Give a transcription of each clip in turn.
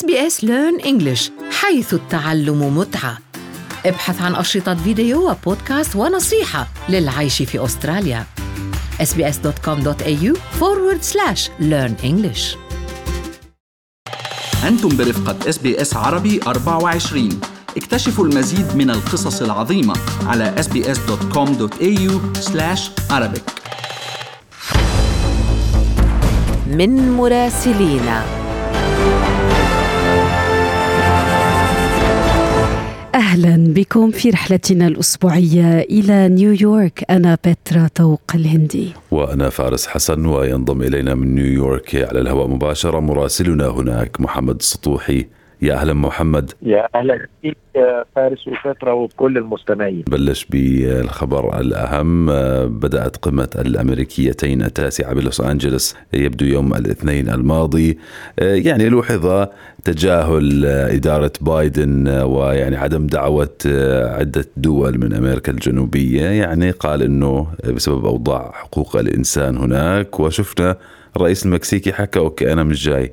SBS Learn English حيث التعلم متعة. ابحث عن أشرطة فيديو وبودكاست ونصيحة للعيش في أستراليا. Sbs.com.au forward slash learn English. أنتم برفقة SBS عربي 24 اكتشفوا المزيد من القصص العظيمة على sbs.com.au arabic. من مراسلينا. أهلا بكم في رحلتنا الأسبوعية إلى نيويورك أنا بترا طوق الهندي. وأنا فارس حسن وينضم إلينا من نيويورك على الهواء مباشرة مراسلنا هناك محمد السطوحي. يا أهلا محمد. يا أهلا بك فارس وفترة وبكل المستمعين. بلش بالخبر الأهم بدأت قمة الأمريكيتين التاسعة بلوس أنجلوس يبدو يوم الاثنين الماضي. يعني لوحظ تجاهل إدارة بايدن ويعني عدم دعوة عدة دول من أمريكا الجنوبية. يعني قال أنه بسبب أوضاع حقوق الإنسان هناك وشفنا الرئيس المكسيكي حكى okay أنا مش جاي.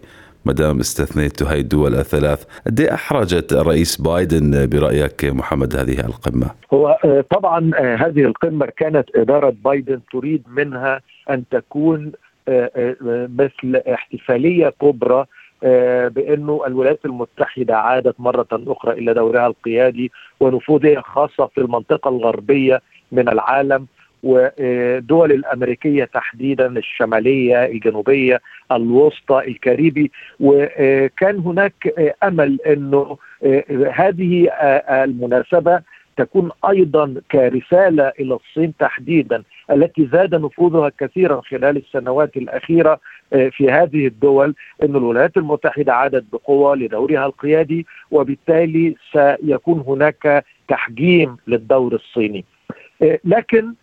ما دام استثنيت هاي الدول الثلاث قد إيه أحرجت الرئيس بايدن برأيك محمد هذه القمة؟ هو طبعا هذه القمة كانت إدارة بايدن تريد منها أن تكون مثل احتفالية كبرى بأنه الولايات المتحدة عادت مرة أخرى إلى دورها القيادي ونفوذها خاصة في المنطقة الغربية من العالم. ودول الأمريكية تحديدا الشمالية الجنوبية الوسطى الكاريبي. وكان هناك أمل إنه هذه المناسبة تكون أيضا كرسالة إلى الصين تحديدا التي زاد نفوذها كثيرا خلال السنوات الأخيرة في هذه الدول إن الولايات المتحدة عادت بقوة لدورها القيادي وبالتالي سيكون هناك تحجيم للدور الصيني. لكن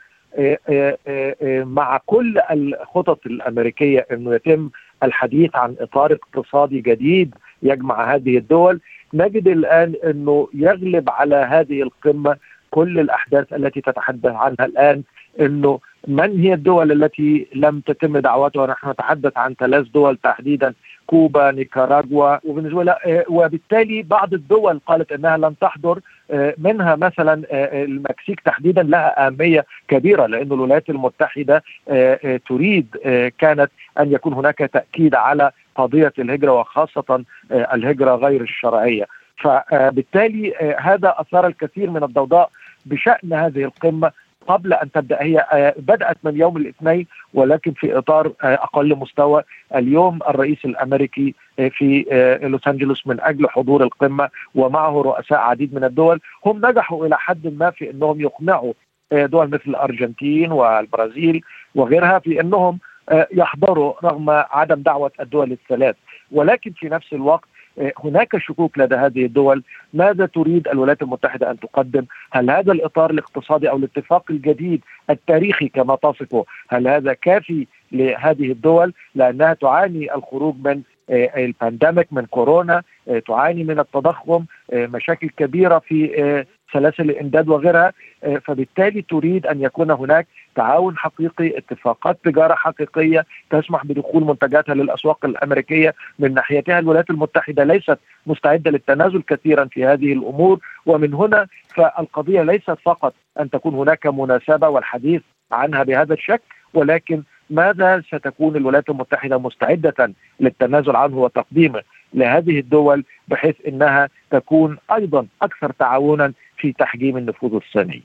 مع كل الخطط الأمريكية إنه يتم الحديث عن إطار اقتصادي جديد يجمع هذه الدول نجد الآن إنه يغلب على هذه القمة كل الأحداث التي تتحدث عنها الآن إنه من هي الدول التي لم تتم دعوتها نحن نتحدث عن ثلاث دول تحديدا. كوبا نيكاراغوا وفنزويلا. وبالتالي بعض الدول قالت إنها لن تحضر منها مثلا المكسيك تحديدا لها أهمية كبيرة لأن الولايات المتحدة تريد كانت أن يكون هناك تأكيد على قضية الهجرة وخاصة الهجرة غير الشرعية. فبالتالي هذا أثار الكثير من الضوضاء بشأن هذه القمة. قبل أن تبدأ. هي بدأت من يوم الاثنين ولكن في إطار أقل مستوى. اليوم الرئيس الأمريكي في لوس أنجلوس من أجل حضور القمة ومعه رؤساء عديد من الدول. هم نجحوا إلى حد ما في إنهم يقنعوا دول مثل الأرجنتين والبرازيل وغيرها في إنهم يحضروا رغم عدم دعوة الدول الثلاث. ولكن في نفس الوقت هناك شكوك لدى هذه الدول. ماذا تريد الولايات المتحدة أن تقدم؟ هل هذا الإطار الاقتصادي أو الاتفاق الجديد التاريخي كما تصفه هل هذا كافي لهذه الدول؟ لأنها تعاني الخروج من ال pandemic من كورونا تعاني من التضخم مشاكل كبيرة في سلاسل الإمداد وغيرها فبالتالي تريد أن يكون هناك تعاون حقيقي اتفاقات تجارة حقيقية تسمح بدخول منتجاتها للأسواق الأمريكية من ناحيتها. الولايات المتحدة ليست مستعدة للتنازل كثيرا في هذه الأمور ومن هنا فالقضية ليست فقط أن تكون هناك مناسبة والحديث عنها بهذا الشكل ولكن ماذا ستكون الولايات المتحدة مستعدة للتنازل عنه وتقديمه لهذه الدول بحيث إنها تكون أيضا أكثر تعاونا في تحجيم النفوذ الصيني.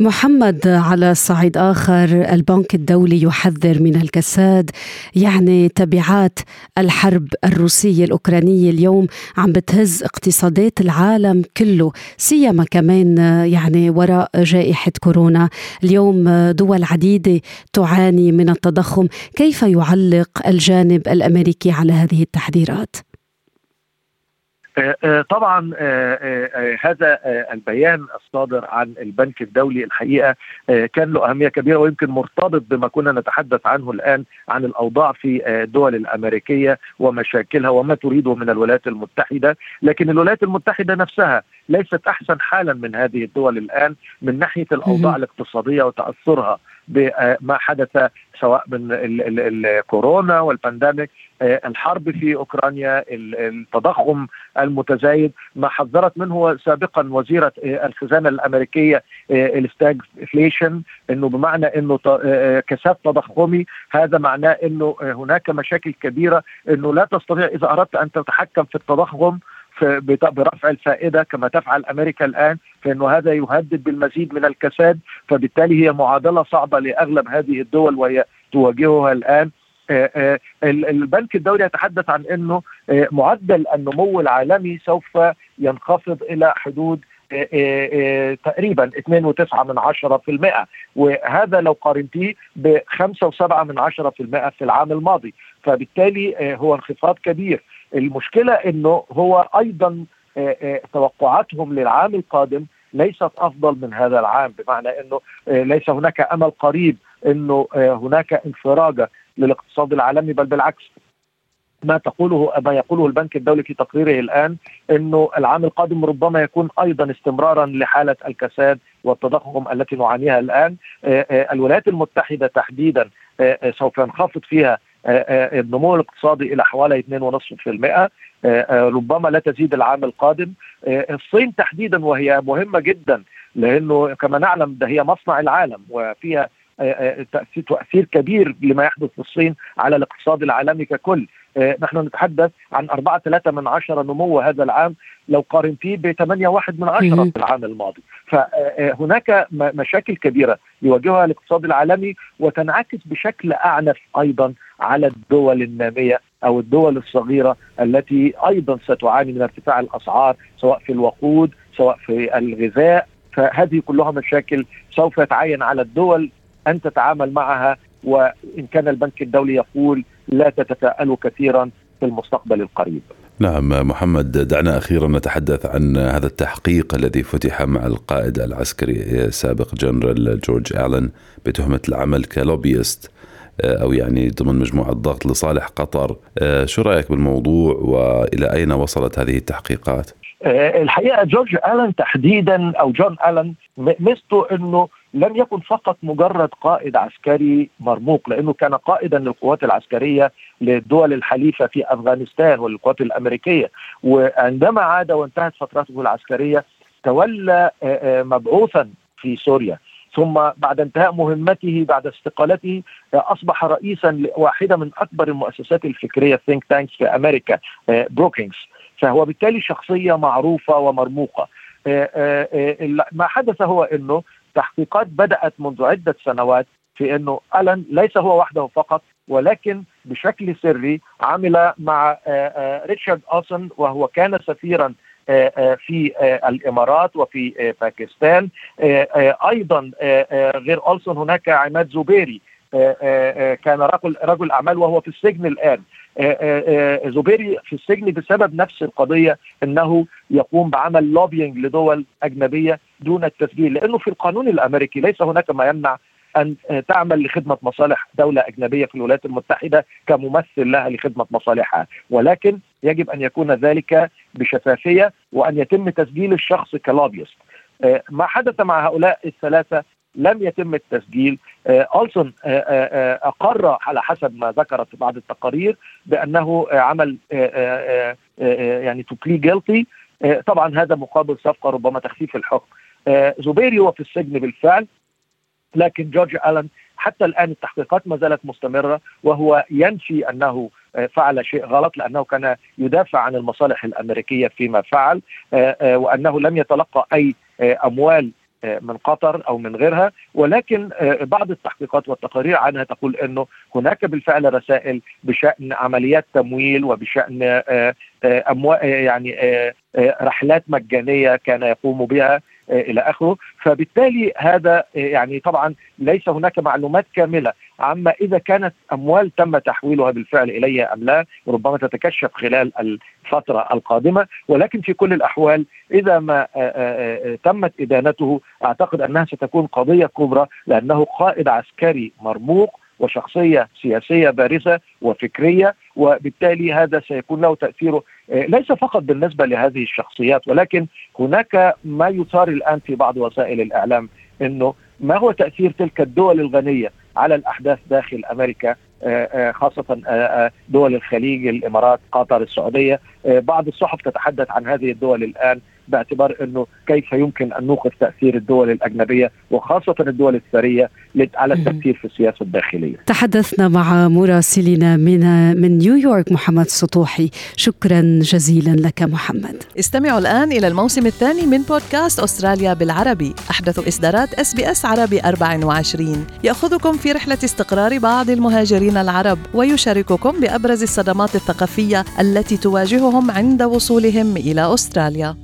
محمد على صعيد آخر البنك الدولي يحذر من الكساد يعني تبعات الحرب الروسية الأوكرانية اليوم عم بتهز اقتصادات العالم كله سيما كمان يعني وراء جائحة كورونا. اليوم دول عديدة تعاني من التضخم. كيف يعلق الجانب الأمريكي على هذه التحذيرات؟ طبعا هذا البيان الصادر عن البنك الدولي الحقيقة كان له أهمية كبيرة ويمكن مرتبط بما كنا نتحدث عنه الآن عن الأوضاع في الدول الأمريكية ومشاكلها وما تريده من الولايات المتحدة، لكن الولايات المتحدة نفسها ليست أحسن حالا من هذه الدول الآن من ناحية الأوضاع الاقتصادية وتأثرها. بما حدث سواء من الكورونا وال pandemic. الحرب في أوكرانيا التضخم المتزايد. ما حذرت منه سابقا وزيرة الخزانة الأمريكية ال stagflation إنه بمعنى إنه كساد تضخمي. هذا معناه إنه هناك مشاكل كبيرة إنه لا تستطيع إذا أردت أن تتحكم في التضخم برفع الفائدة كما تفعل أمريكا الآن فإنه هذا يهدد بالمزيد من الكساد فبالتالي هي معادله صعبة لأغلب هذه الدول وهي تواجهها الآن. آه، آه، البنك الدولي يتحدث عن إنه آه، معدل النمو العالمي سوف ينخفض إلى حدود تقريبا 2.9 من 10% وهذا لو قارنتيه ب 5.7 من 10% في العام الماضي. فبالتالي هو انخفاض كبير. المشكلة أنه هو أيضا توقعاتهم للعام القادم ليست أفضل من هذا العام بمعنى إنه ليس هناك أمل قريب إنه هناك انفراجة للاقتصاد العالمي بل بالعكس. ما تقوله ما يقوله البنك الدولي في تقريره الآن إنه العام القادم ربما يكون أيضا استمرارا لحالة الكساد والتضخم التي نعانيها الآن. آه، آه، الولايات المتحدة تحديدا آه، سوف ينخفض فيها النمو الاقتصادي إلى حوالي 2.5% ربما لا تزيد العام القادم. الصين تحديدا وهي مهمة جدا لأنه كما نعلم ده هي مصنع العالم وفيها تأثير كبير لما يحدث في الصين على الاقتصاد العالمي ككل. آه، نحن نتحدث عن 4 3 من عشرة نمو هذا العام لو قارنتيه ب 8 1 من عشرة في العام الماضي. فهناك آه، مشاكل كبيرة يواجهها الاقتصاد العالمي وتنعكس بشكل أعنف أيضا على الدول النامية أو الدول الصغيرة التي أيضا ستعاني من ارتفاع الأسعار سواء في الوقود سواء في الغذاء. فهذه كلها مشاكل سوف يتعين على الدول أن تتعامل معها وإن كان البنك الدولي يقول لا تتفائلوا كثيرا في المستقبل القريب. نعم محمد دعنا أخيرا نتحدث عن هذا التحقيق الذي فتح مع القائد العسكري السابق جنرال جورج ألن بتهمة العمل ك lobbyist أو يعني ضمن مجموعة ضغط لصالح قطر، شو رأيك بالموضوع وإلى أين وصلت هذه التحقيقات؟ الحقيقة جورج ألن تحديدا أو جون ألن ميزته إنه لم يكن فقط مجرد قائد عسكري مرموق لأنه كان قائدا للقوات العسكرية للدول الحليفة في أفغانستان وللقوات الأمريكية. وعندما عاد وانتهت فترته العسكرية تولى مبعوثا في سوريا. ثم بعد انتهاء مهمته بعد استقالته أصبح رئيسا لواحدة من أكبر المؤسسات الفكرية think tanks في أمريكا بروكينجز فهو بالتالي شخصية معروفة ومرموقة. ما حدث هو إنه تحقيقات بدأت منذ عدة سنوات في إنه ألن ليس هو وحده فقط ولكن بشكل سري عمل مع آه، آه، ريتشارد أولسون وهو كان سفيرا آه، في الإمارات وفي باكستان. أيضا غير اولسون هناك عماد زبيري. كان رجل رجل أعمال وهو في السجن الآن. زبيري في السجن بسبب نفس القضية إنه يقوم بعمل lobbying لدول أجنبية دون التسجيل لأنه في القانون الأمريكي ليس هناك ما يمنع أن تعمل لخدمة مصالح دولة أجنبية في الولايات المتحدة كممثل لها لخدمة مصالحها. ولكن يجب أن يكون ذلك بشفافية وأن يتم تسجيل الشخص ك lobbyist ما حدث مع هؤلاء الثلاثة لم يتم التسجيل. ألسون أقر على حسب ما ذكرت بعض التقارير بأنه عمل يعني تو بلي جيلتي طبعا هذا مقابل صفقة ربما تخفيف الحكم. زبيري هو في السجن بالفعل لكن جورج ألان حتى الآن التحقيقات ما زالت مستمرة وهو ينفي أنه فعل شيء غلط لأنه كان يدافع عن المصالح الأمريكية فيما فعل وأنه لم يتلقى أي أموال من قطر أو من غيرها ولكن آه، بعض التحقيقات والتقارير عنها تقول إنه هناك بالفعل رسائل بشأن عمليات تمويل وبشأن آه، آه، اموال يعني رحلات مجانية كان يقوم بها إلى آخره. فبالتالي هذا يعني طبعا ليس هناك معلومات كاملة. عما إذا كانت أموال تم تحويلها بالفعل إلي أم لا ربما تتكشف خلال الفترة القادمة. ولكن في كل الأحوال إذا ما تمت إدانته أعتقد أنها ستكون قضية كبرى لأنه قائد عسكري مرموق وشخصية سياسية بارزة وفكرية وبالتالي هذا سيكون له تأثيره ليس فقط بالنسبة لهذه الشخصيات ولكن هناك ما يثار الآن في بعض وسائل الإعلام إنه ما هو تأثير تلك الدول الغنية؟ على الأحداث داخل أمريكا خاصة دول الخليج الإمارات قطر السعودية. بعض الصحف تتحدث عن هذه الدول الآن باعتبار إنه كيف يمكن أن نوقف تأثير الدول الأجنبية وخاصة الدول الثرية على التاثير في السياسة الداخلية. تحدثنا مع مراسلنا من من نيويورك محمد سطوحي، شكرا جزيلا لك محمد. استمعوا الآن إلى الموسم الثاني من بودكاست أستراليا بالعربي، أحدث إصدارات إس بي إس عربي 24 يأخذكم في رحلة استقرار بعض المهاجرين العرب ويشارككم بأبرز الصدمات الثقافية التي تواجههم عند وصولهم إلى أستراليا.